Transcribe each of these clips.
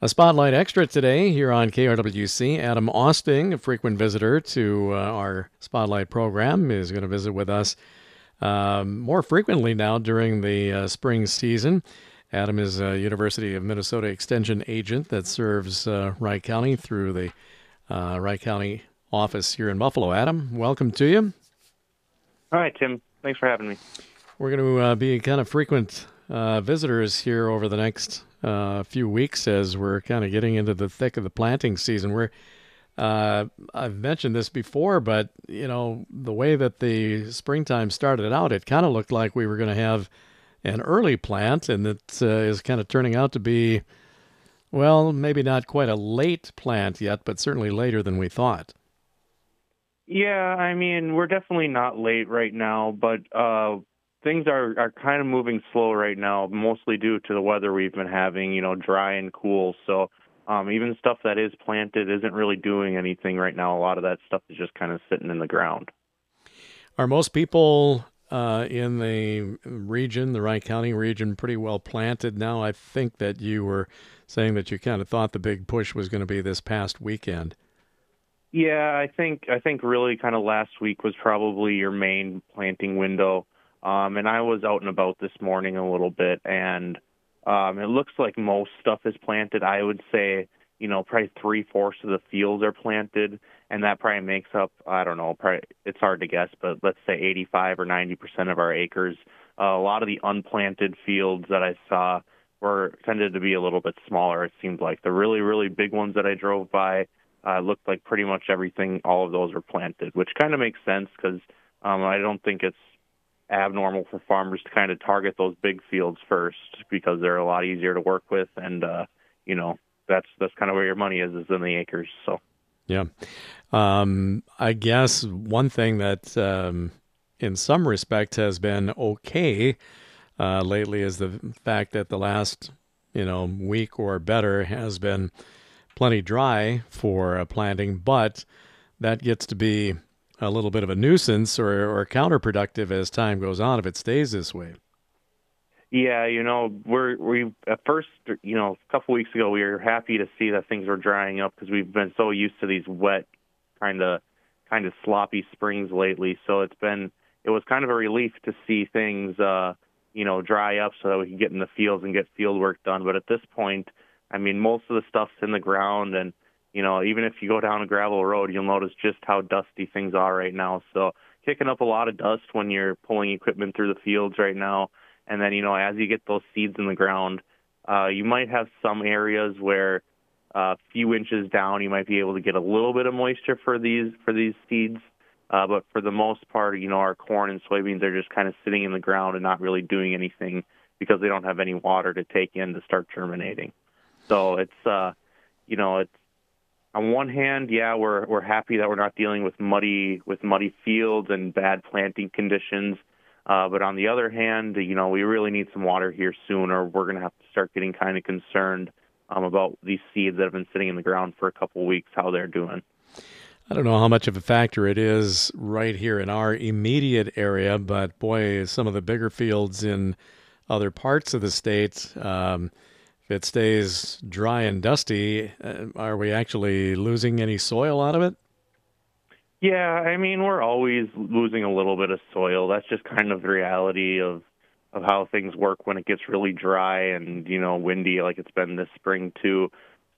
A Spotlight Extra today here on KRWC. Adam Austing, a frequent visitor to uh, our Spotlight program, is going to visit with us um, more frequently now during the uh, spring season. Adam is a University of Minnesota Extension agent that serves uh, Wright County through the uh, Wright County office here in Buffalo. Adam, welcome to you. All right, Tim. Thanks for having me. We're going to uh, be kind of frequent uh, visitors here over the next uh, few weeks as we're kind of getting into the thick of the planting season. We're uh, I've mentioned this before, but you know the way that the springtime started out, it kind of looked like we were going to have an early plant, and it uh, is kind of turning out to be, well, maybe not quite a late plant yet, but certainly later than we thought. Yeah, I mean we're definitely not late right now, but uh, things are are kind of moving slow right now, mostly due to the weather we've been having. You know, dry and cool. So um, even stuff that is planted isn't really doing anything right now. A lot of that stuff is just kind of sitting in the ground. Are most people uh, in the region, the Wright County region, pretty well planted now? I think that you were saying that you kind of thought the big push was going to be this past weekend. Yeah, I think I think really kind of last week was probably your main planting window. Um, and I was out and about this morning a little bit, and um, it looks like most stuff is planted. I would say, you know, probably three fourths of the fields are planted, and that probably makes up, I don't know, probably it's hard to guess, but let's say 85 or 90 percent of our acres. Uh, a lot of the unplanted fields that I saw were tended to be a little bit smaller. It seemed like the really, really big ones that I drove by uh, looked like pretty much everything, all of those were planted, which kind of makes sense because um, I don't think it's abnormal for farmers to kind of target those big fields first because they're a lot easier to work with and uh you know that's that's kind of where your money is is in the acres so. Yeah. Um i guess one thing that um in some respect has been okay uh lately is the fact that the last you know week or better has been plenty dry for planting but that gets to be a little bit of a nuisance or, or counterproductive as time goes on if it stays this way. Yeah, you know, we're we at first, you know, a couple weeks ago, we were happy to see that things were drying up because we've been so used to these wet, kind of, kind of sloppy springs lately. So it's been, it was kind of a relief to see things, uh, you know, dry up so that we can get in the fields and get field work done. But at this point, I mean, most of the stuff's in the ground, and you know, even if you go down a gravel road, you'll notice just how dusty things are right now. So kicking up a lot of dust when you're pulling equipment through the fields right now. And then, you know, as you get those seeds in the ground, uh, you might have some areas where a uh, few inches down you might be able to get a little bit of moisture for these for these seeds. Uh, but for the most part, you know, our corn and soybeans are just kind of sitting in the ground and not really doing anything because they don't have any water to take in to start germinating. So it's, uh, you know, it's on one hand, yeah, we're we're happy that we're not dealing with muddy with muddy fields and bad planting conditions. Uh, but on the other hand, you know, we really need some water here soon, or we're going to have to start getting kind of concerned um, about these seeds that have been sitting in the ground for a couple weeks, how they're doing. I don't know how much of a factor it is right here in our immediate area, but boy, some of the bigger fields in other parts of the state. Um, if it stays dry and dusty, uh, are we actually losing any soil out of it? Yeah, I mean, we're always losing a little bit of soil. That's just kind of the reality of of how things work when it gets really dry and you know windy, like it's been this spring too.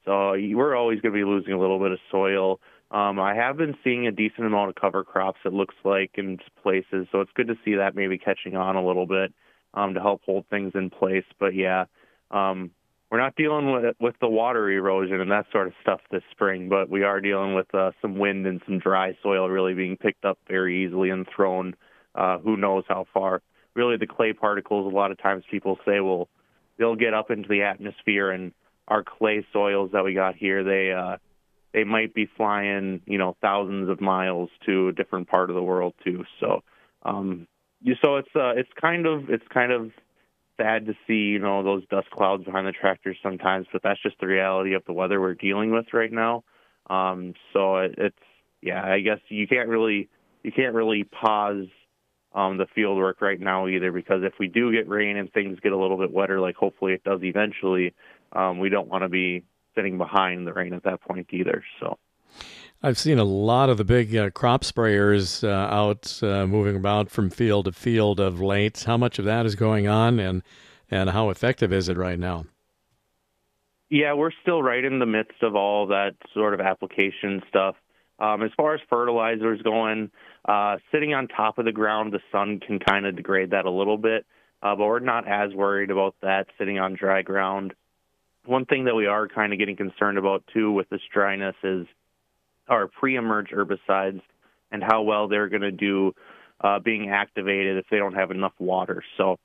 So we're always going to be losing a little bit of soil. Um, I have been seeing a decent amount of cover crops. It looks like in places, so it's good to see that maybe catching on a little bit um, to help hold things in place. But yeah, um, we're not dealing with with the water erosion and that sort of stuff this spring, but we are dealing with uh, some wind and some dry soil really being picked up very easily and thrown. Uh, who knows how far? Really, the clay particles. A lot of times, people say, well, they'll get up into the atmosphere, and our clay soils that we got here, they uh, they might be flying, you know, thousands of miles to a different part of the world too. So, um, you, so it's uh, it's kind of it's kind of sad to see, you know, those dust clouds behind the tractors sometimes, but that's just the reality of the weather we're dealing with right now. Um, so it, it's yeah, I guess you can't really you can't really pause um, the field work right now either because if we do get rain and things get a little bit wetter, like hopefully it does eventually, um, we don't want to be sitting behind the rain at that point either. So. I've seen a lot of the big uh, crop sprayers uh, out uh, moving about from field to field of late. How much of that is going on, and and how effective is it right now? Yeah, we're still right in the midst of all that sort of application stuff. Um, as far as fertilizers going, uh, sitting on top of the ground, the sun can kind of degrade that a little bit, uh, but we're not as worried about that sitting on dry ground. One thing that we are kind of getting concerned about too with this dryness is our pre-emerge herbicides and how well they're going to do uh, being activated if they don't have enough water. So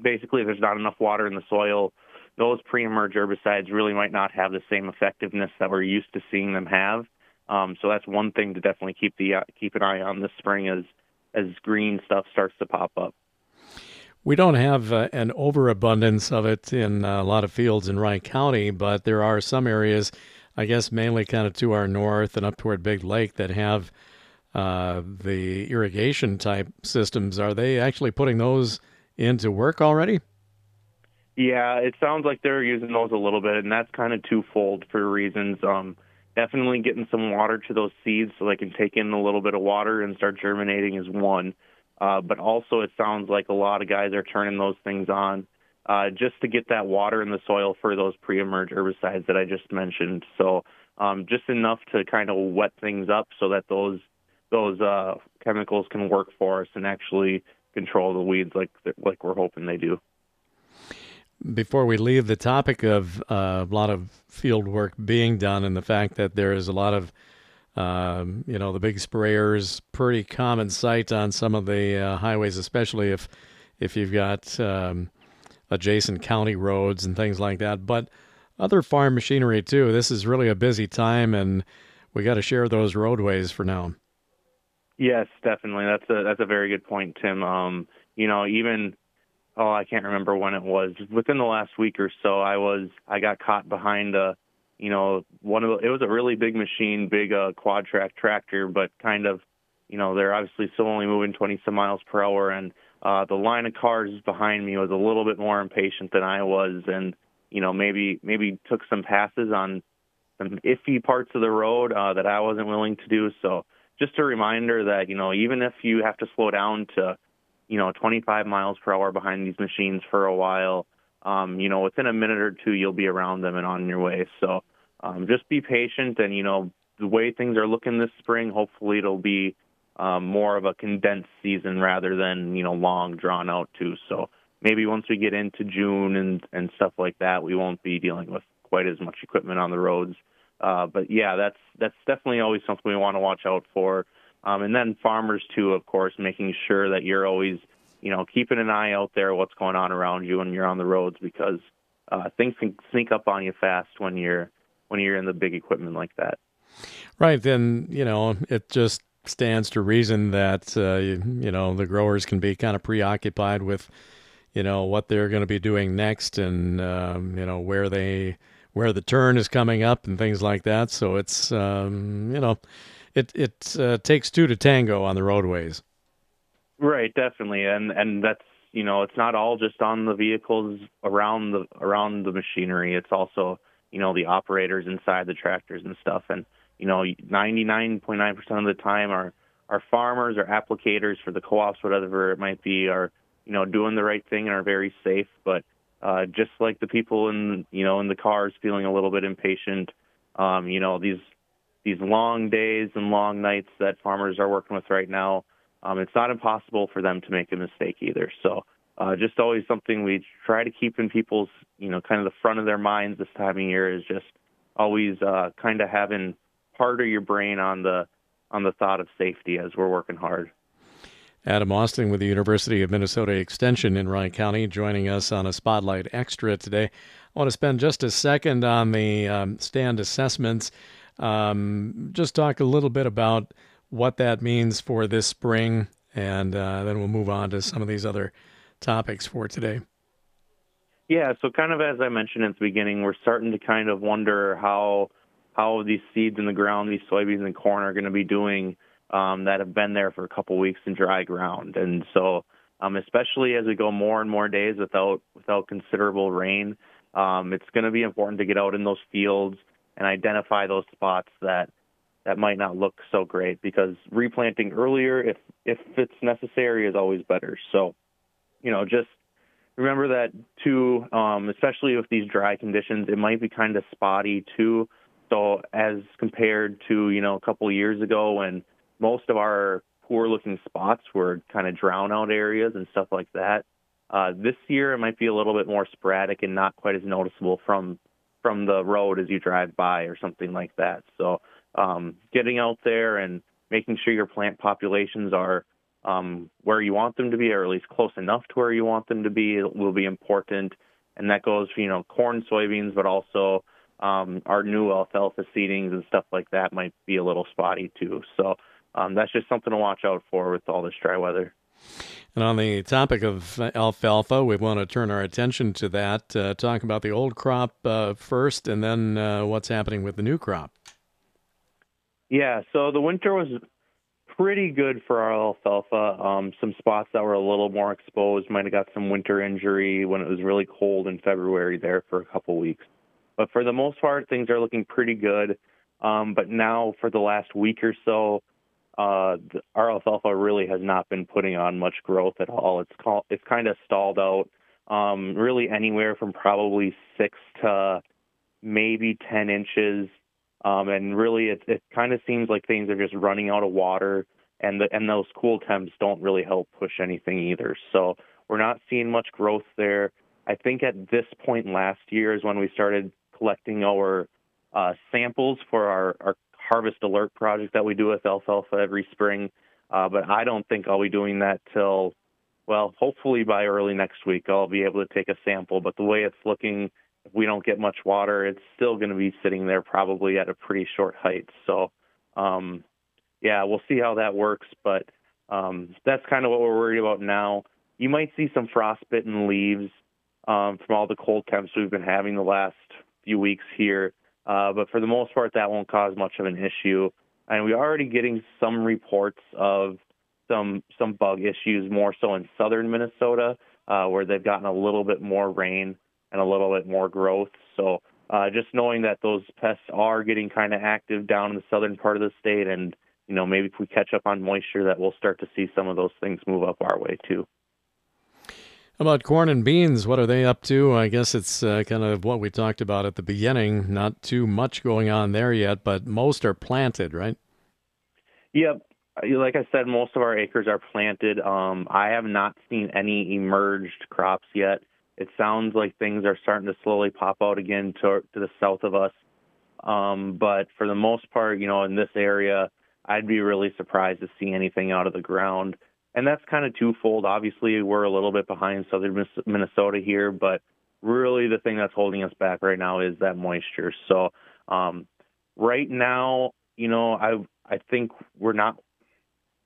basically, if there's not enough water in the soil, those pre-emerge herbicides really might not have the same effectiveness that we're used to seeing them have. Um, so that's one thing to definitely keep the uh, keep an eye on this spring as as green stuff starts to pop up. We don't have uh, an overabundance of it in a lot of fields in Wright County, but there are some areas, I guess mainly kind of to our north and up toward Big Lake, that have uh, the irrigation type systems. Are they actually putting those into work already? Yeah, it sounds like they're using those a little bit, and that's kind of twofold for reasons. Um, definitely getting some water to those seeds so they can take in a little bit of water and start germinating is one. Uh, but also, it sounds like a lot of guys are turning those things on uh, just to get that water in the soil for those pre-emerge herbicides that I just mentioned. So um, just enough to kind of wet things up so that those those uh, chemicals can work for us and actually control the weeds like like we're hoping they do. Before we leave the topic of uh, a lot of field work being done and the fact that there is a lot of, um, you know, the big sprayers, pretty common sight on some of the uh, highways, especially if if you've got um, adjacent county roads and things like that. But other farm machinery too. This is really a busy time, and we got to share those roadways for now. Yes, definitely. That's a that's a very good point, Tim. Um, you know, even oh, I can't remember when it was. Within the last week or so, I was I got caught behind a, you know, one of the, it was a really big machine, big uh, quad track tractor, but kind of, you know, they're obviously still only moving 20 some miles per hour, and uh, the line of cars behind me was a little bit more impatient than I was, and you know, maybe maybe took some passes on some iffy parts of the road uh, that I wasn't willing to do. So just a reminder that you know, even if you have to slow down to you know 25 miles per hour behind these machines for a while um, you know within a minute or two you'll be around them and on your way so um, just be patient and you know the way things are looking this spring hopefully it'll be um, more of a condensed season rather than you know long drawn out too so maybe once we get into june and and stuff like that we won't be dealing with quite as much equipment on the roads uh, but yeah that's that's definitely always something we want to watch out for um, and then farmers too, of course, making sure that you're always, you know, keeping an eye out there what's going on around you when you're on the roads because uh, things can sneak up on you fast when you're when you're in the big equipment like that. Right. Then you know it just stands to reason that uh, you, you know the growers can be kind of preoccupied with you know what they're going to be doing next and um, you know where they where the turn is coming up and things like that. So it's um, you know it it uh, takes two to tango on the roadways. Right, definitely, and and that's you know it's not all just on the vehicles around the around the machinery. It's also you know the operators inside the tractors and stuff. And you know 99.9% of the time our our farmers or applicators for the co-ops, whatever it might be, are you know doing the right thing and are very safe. But uh, just like the people in you know in the cars feeling a little bit impatient, um, you know these these long days and long nights that farmers are working with right now, um, it's not impossible for them to make a mistake either. So uh, just always something we try to keep in people's, you know, kind of the front of their minds this time of year is just always uh, kind of having part of your brain on the on the thought of safety as we're working hard. Adam Austing with the University of Minnesota Extension in Wright County joining us on a Spotlight Extra today. I want to spend just a second on the um, stand assessments. Um, just talk a little bit about what that means for this spring, and uh, then we'll move on to some of these other topics for today. Yeah, so kind of as I mentioned at the beginning, we're starting to kind of wonder how how these seeds in the ground, these soybeans and corn, are going to be doing um, that have been there for a couple weeks in dry ground, and so um, especially as we go more and more days without without considerable rain, um, it's going to be important to get out in those fields and identify those spots that that might not look so great because replanting earlier, if if it's necessary, is always better. So, you know, just remember that too. Um, especially with these dry conditions, it might be kind of spotty too. So, as compared to you know a couple of years ago when most of our poor looking spots were kind of drown out areas and stuff like that. Uh, this year it might be a little bit more sporadic and not quite as noticeable from from the road as you drive by or something like that. So um, getting out there and making sure your plant populations are um, where you want them to be, or at least close enough to where you want them to be, will be important. And that goes for you know corn, soybeans, but also um, our new alfalfa seedings and stuff like that might be a little spotty too. So um, that's just something to watch out for with all this dry weather. And on the topic of alfalfa, we want to turn our attention to that. Uh, talk about the old crop uh, first, and then uh, what's happening with the new crop. Yeah, so the winter was pretty good for our alfalfa. Um, some spots that were a little more exposed might have got some winter injury when it was really cold in February there for a couple weeks. But for the most part, things are looking pretty good. Um, but now, for the last week or so, uh, our alfalfa really has not been putting on much growth at all. It's it's kind of stalled out. Um, really, anywhere from probably six to maybe ten inches, um, and really, it it kind of seems like things are just running out of water, and the and those cool temps don't really help push anything either. So we're not seeing much growth there. I think at this point last year is when we started collecting our uh, samples for our, our harvest alert project that we do with alfalfa every spring. Uh, but I don't think I'll be doing that till, well, hopefully by early next week I'll be able to take a sample. But the way it's looking, if we don't get much water, it's still going to be sitting there probably at a pretty short height. So, um, yeah, we'll see how that works. But um, that's kind of what we're worried about now. You might see some frostbitten leaves um, from all the cold temps we've been having the last few weeks here. Uh, but for the most part, that won't cause much of an issue. And we're already getting some reports of some some bug issues, more so in southern Minnesota, uh, where they've gotten a little bit more rain and a little bit more growth. So uh, just knowing that those pests are getting kind of active down in the southern part of the state, and you know maybe if we catch up on moisture, that we'll start to see some of those things move up our way too. About corn and beans? What are they up to? I guess it's uh, kind of what we talked about at the beginning. Not too much going on there yet, but most are planted, right? Yep. Like I said, most of our acres are planted. Um, I have not seen any emerged crops yet. It sounds like things are starting to slowly pop out again to, to the south of us. Um, but for the most part, you know, in this area, I'd be really surprised to see anything out of the ground and that's kind of twofold. Obviously, we're a little bit behind southern Minnesota here, but really the thing that's holding us back right now is that moisture. So, um, right now, you know, I I think we're not,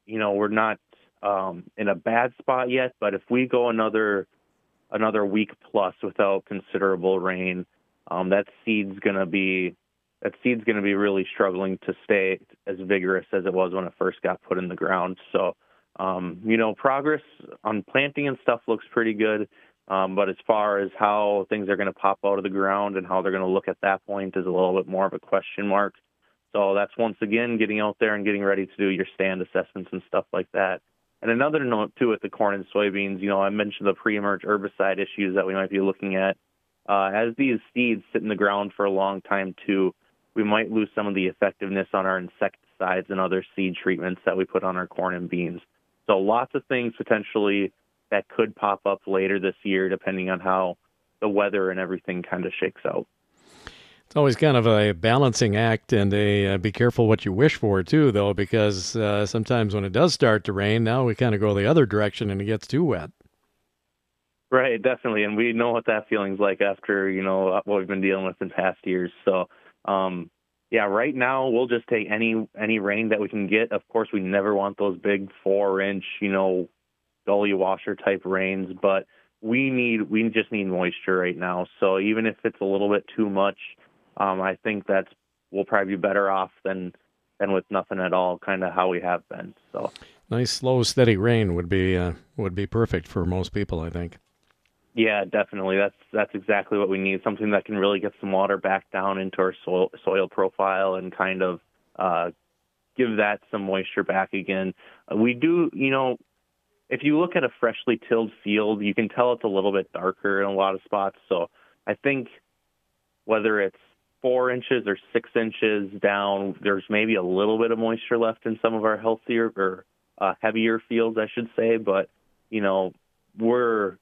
you know, we're not um, in a bad spot yet. But if we go another another week plus without considerable rain, um, that seed's gonna be that seed's gonna be really struggling to stay as vigorous as it was when it first got put in the ground. So um, you know, progress on planting and stuff looks pretty good. Um, but as far as how things are going to pop out of the ground and how they're going to look at that point is a little bit more of a question mark. So that's once again getting out there and getting ready to do your stand assessments and stuff like that. And another note too with the corn and soybeans, you know, I mentioned the pre-emerge herbicide issues that we might be looking at. Uh, as these seeds sit in the ground for a long time too, we might lose some of the effectiveness on our insecticides and other seed treatments that we put on our corn and beans. So lots of things potentially that could pop up later this year, depending on how the weather and everything kind of shakes out. It's always kind of a balancing act, and a uh, be careful what you wish for too, though, because uh, sometimes when it does start to rain, now we kind of go the other direction and it gets too wet. Right, definitely, and we know what that feeling's like after you know what we've been dealing with in past years. So, um, yeah, right now we'll just take any any rain that we can get. Of course, we never want those big four inch, you know, gully washer type rains, but we need we just need moisture right now. So even if it's a little bit too much, um, I think that's we'll probably be better off than than with nothing at all, kind of how we have been. So nice, slow, steady rain would be uh, would be perfect for most people, I think. Yeah, definitely. That's that's exactly what we need. Something that can really get some water back down into our soil soil profile and kind of uh, give that some moisture back again. Uh, we do, you know, if you look at a freshly tilled field, you can tell it's a little bit darker in a lot of spots. So I think whether it's four inches or six inches down, there's maybe a little bit of moisture left in some of our healthier or uh, heavier fields, I should say. But you know, we're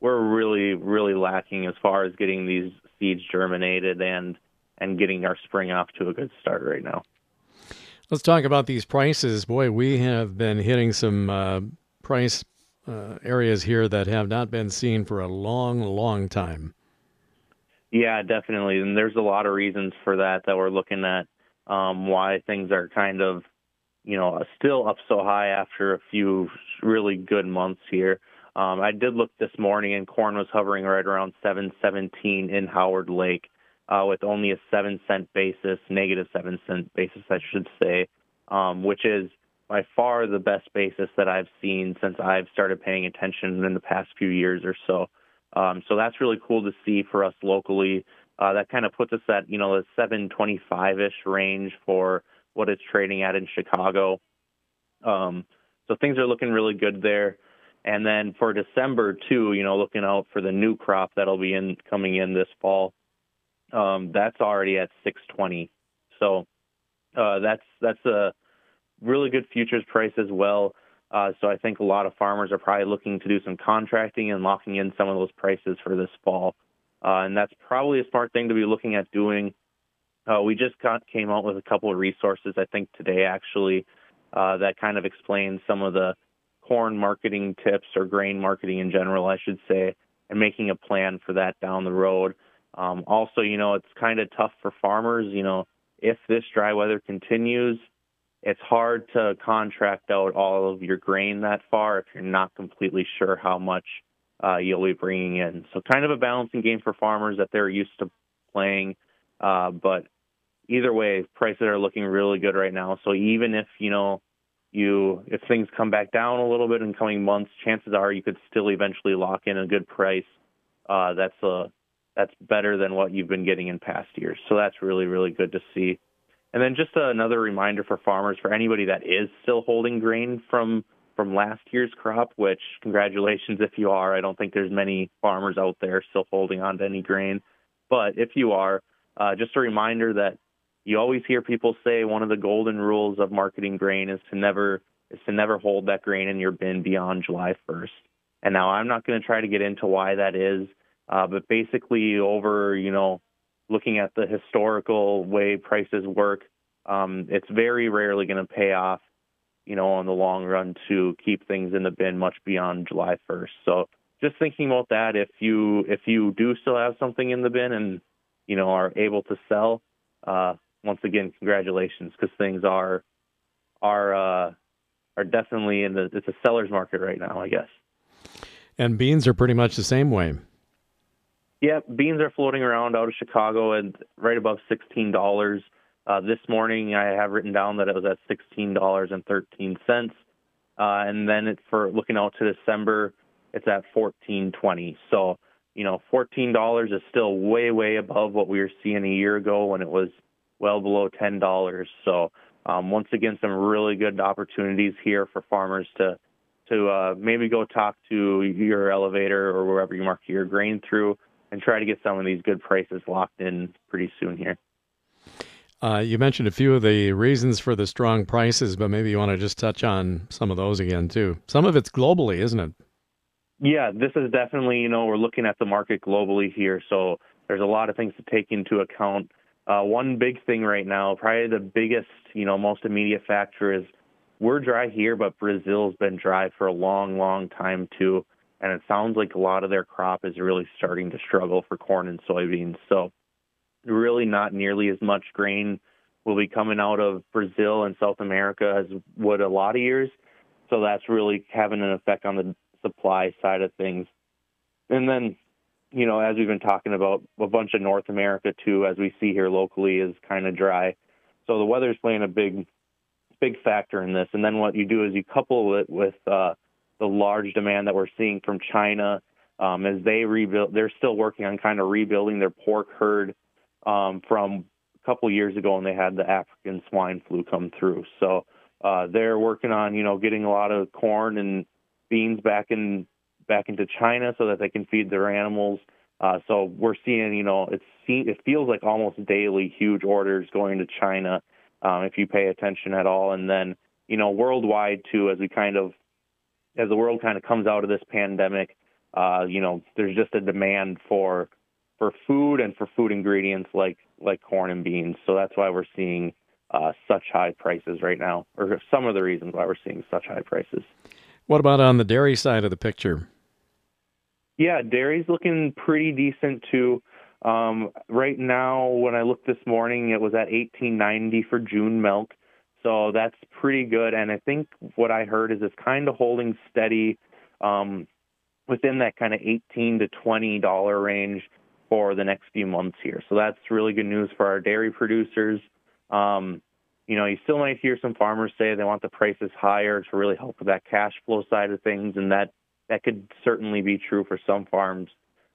we're really really lacking as far as getting these seeds germinated and and getting our spring off to a good start right now. Let's talk about these prices. Boy, we have been hitting some uh, price uh, areas here that have not been seen for a long, long time. Yeah, definitely. And there's a lot of reasons for that that we're looking at um, why things are kind of, you know, still up so high after a few really good months here. Um, I did look this morning, and corn was hovering right around 717 in Howard Lake uh, with only a seven cent basis, negative seven cent basis, I should say, um, which is by far the best basis that I've seen since I've started paying attention in the past few years or so. Um, so that's really cool to see for us locally. Uh, that kind of puts us at you know the 725 ish range for what it's trading at in Chicago. Um, so things are looking really good there. And then for December too, you know, looking out for the new crop that'll be in coming in this fall um, that's already at 620. So uh, that's that's a really good futures price as well. Uh, so I think a lot of farmers are probably looking to do some contracting and locking in some of those prices for this fall, uh, and that's probably a smart thing to be looking at doing. Uh, we just got, came out with a couple of resources, I think today actually, uh, that kind of explains some of the corn marketing tips or grain marketing in general, I should say, and making a plan for that down the road. Um, also, you know, it's kind of tough for farmers. You know, if this dry weather continues, it's hard to contract out all of your grain that far if you're not completely sure how much uh, you'll be bringing in. So, kind of a balancing game for farmers that they're used to playing. Uh, but either way, prices are looking really good right now. So, even if you know you if things come back down a little bit in coming months, chances are you could still eventually lock in a good price. Uh, that's a that's better than what you've been getting in past years. So that's really, really good to see. And then just another reminder for farmers, for anybody that is still holding grain from from last year's crop, which congratulations if you are. I don't think there's many farmers out there still holding on to any grain, but if you are, uh, just a reminder that you always hear people say one of the golden rules of marketing grain is to never is to never hold that grain in your bin beyond July 1st. And now I'm not going to try to get into why that is. Uh, but basically, over you know, looking at the historical way prices work, um, it's very rarely going to pay off, you know, in the long run to keep things in the bin much beyond July 1st. So just thinking about that, if you if you do still have something in the bin and you know are able to sell, uh, once again, congratulations because things are are uh, are definitely in the it's a seller's market right now, I guess. And beans are pretty much the same way. Yeah, beans are floating around out of Chicago and right above sixteen dollars. Uh, this morning, I have written down that it was at sixteen dollars and thirteen cents, uh, and then it, for looking out to December, it's at fourteen twenty. So, you know, fourteen dollars is still way, way above what we were seeing a year ago when it was well below ten dollars. So, um, once again, some really good opportunities here for farmers to to uh, maybe go talk to your elevator or wherever you market your grain through and try to get some of these good prices locked in pretty soon here. Uh, you mentioned a few of the reasons for the strong prices, but maybe you want to just touch on some of those again too. Some of it's globally, isn't it? Yeah, this is definitely you know we're looking at the market globally here, so there's a lot of things to take into account. Uh, one big thing right now, probably the biggest, you know, most immediate factor is we're dry here, but Brazil's been dry for a long, long time too and it sounds like a lot of their crop is really starting to struggle for corn and soybeans. So, really, not nearly as much grain will be coming out of Brazil and South America as would a lot of years. So, that's really having an effect on the supply side of things. And then, you know, as we've been talking about, a bunch of North America too, as we see here locally, is kind of dry. So, the weather's playing a big, big factor in this. And then what you do is you couple it with, uh, the large demand that we're seeing from China um, as they rebuild. They're still working on kind of rebuilding their pork herd um, from a couple years ago when they had the African swine flu come through. So uh, they're working on you know getting a lot of corn and beans back in back into China so that they can feed their animals. Uh, so we're seeing, you know, it's it feels like almost daily huge orders going to China um, if you pay attention at all. And then, you know, worldwide too, as we kind of as the world kind of comes out of this pandemic, uh, you know, there's just a demand for for food and for food ingredients like like corn and beans. So that's why we're seeing uh, such high prices right now, or some of the reasons why we're seeing such high prices. What about on the dairy side of the picture? Yeah, dairy's looking pretty decent too. Um, right now, when I looked this morning, it was at 18.90 for June milk, so that's pretty good. And I think what I heard is it's kind of holding steady um, within that kind of 18 to 20 dollar range for the next few months here. So that's really good news for our dairy producers. Um, you know, you still might hear some farmers say they want the prices higher to really help with that cash flow side of things, and that that could certainly be true for some farms.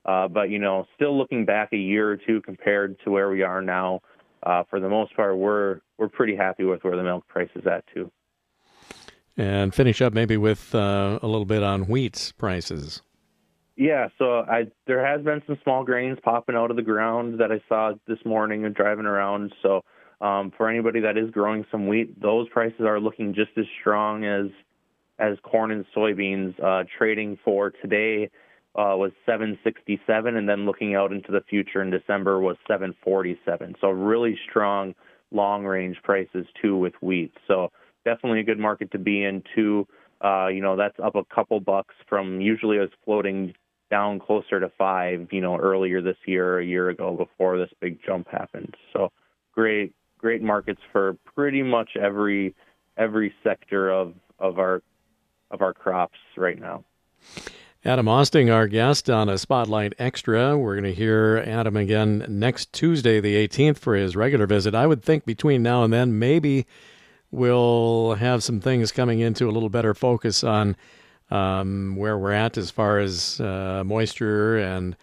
Uh, but you know, still looking back a year or two compared to where we are now, uh, for the most part, we're we're pretty happy with where the milk price is at too. And finish up maybe with uh, a little bit on wheat prices. Yeah, so I there has been some small grains popping out of the ground that I saw this morning and driving around. So um, for anybody that is growing some wheat, those prices are looking just as strong as as corn and soybeans. Uh, trading for today uh, was 767, and then looking out into the future in December was 747. So really strong long range prices too with wheat. So definitely a good market to be in too. Uh, you know that's up a couple bucks from usually it was floating down closer to five. You know earlier this year, a year ago before this big jump happened. So great great markets for pretty much every every sector of of our of our crops right now. Adam Austing, our guest on a Spotlight Extra. We're going to hear Adam again next Tuesday, the 18th, for his regular visit. I would think between now and then, maybe we'll have some things coming into a little better focus on um, where we're at as far as uh, moisture and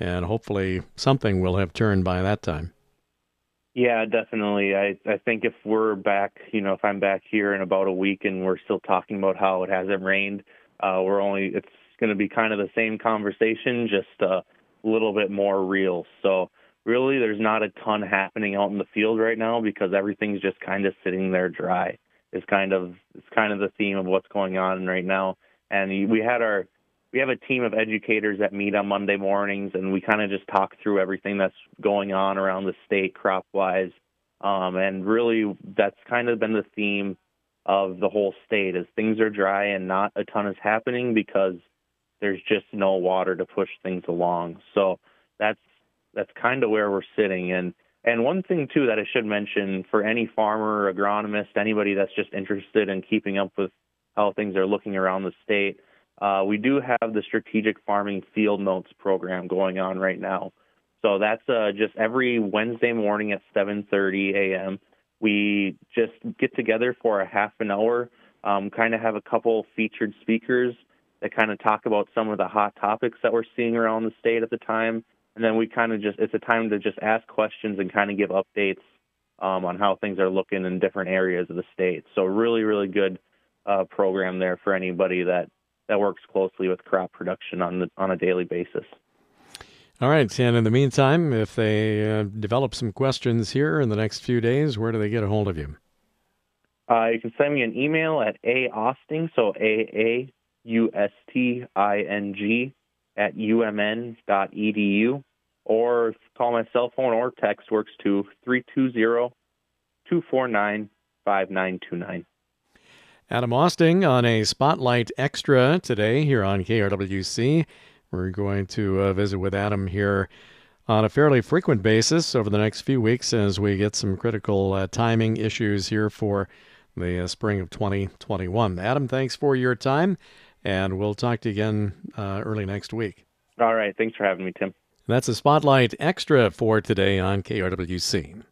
and hopefully something will have turned by that time. Yeah, definitely. I I think if we're back, you know, if I'm back here in about a week and we're still talking about how it hasn't rained, uh, we're only it's going to be kind of the same conversation, just a little bit more real. So really, there's not a ton happening out in the field right now because everything's just kind of sitting there dry. Is kind of it's kind of the theme of what's going on right now. And we had our we have a team of educators that meet on Monday mornings, and we kind of just talk through everything that's going on around the state crop wise. Um, and really, that's kind of been the theme of the whole state is things are dry and not a ton is happening because there's just no water to push things along. So that's that's kind of where we're sitting. And and one thing too that I should mention for any farmer, agronomist, anybody that's just interested in keeping up with how things are looking around the state uh, we do have the strategic farming field notes program going on right now. So that's uh, just every Wednesday morning at 7:30 a.m. We just get together for a half an hour, um, kind of have a couple featured speakers that kind of talk about some of the hot topics that we're seeing around the state at the time, and then we kind of just it's a time to just ask questions and kind of give updates um, on how things are looking in different areas of the state. So really, really good uh, program there for anybody that that works closely with crop production on the, on a daily basis. All right, and in the meantime, if they uh, develop some questions here in the next few days, where do they get a hold of you? Uh, you can send me an email at a Austing, so a a u s t i n g at umn dot edu, or call my cell phone or text works to three two zero two four nine five nine two nine. Adam Austing on a Spotlight Extra today here on KRWC. We're going to uh, visit with Adam here on a fairly frequent basis over the next few weeks as we get some critical uh, timing issues here for the uh, spring of 2021. Adam, thanks for your time, and we'll talk to you again uh, early next week. All right. Thanks for having me, Tim. That's a Spotlight Extra for today on KRWC.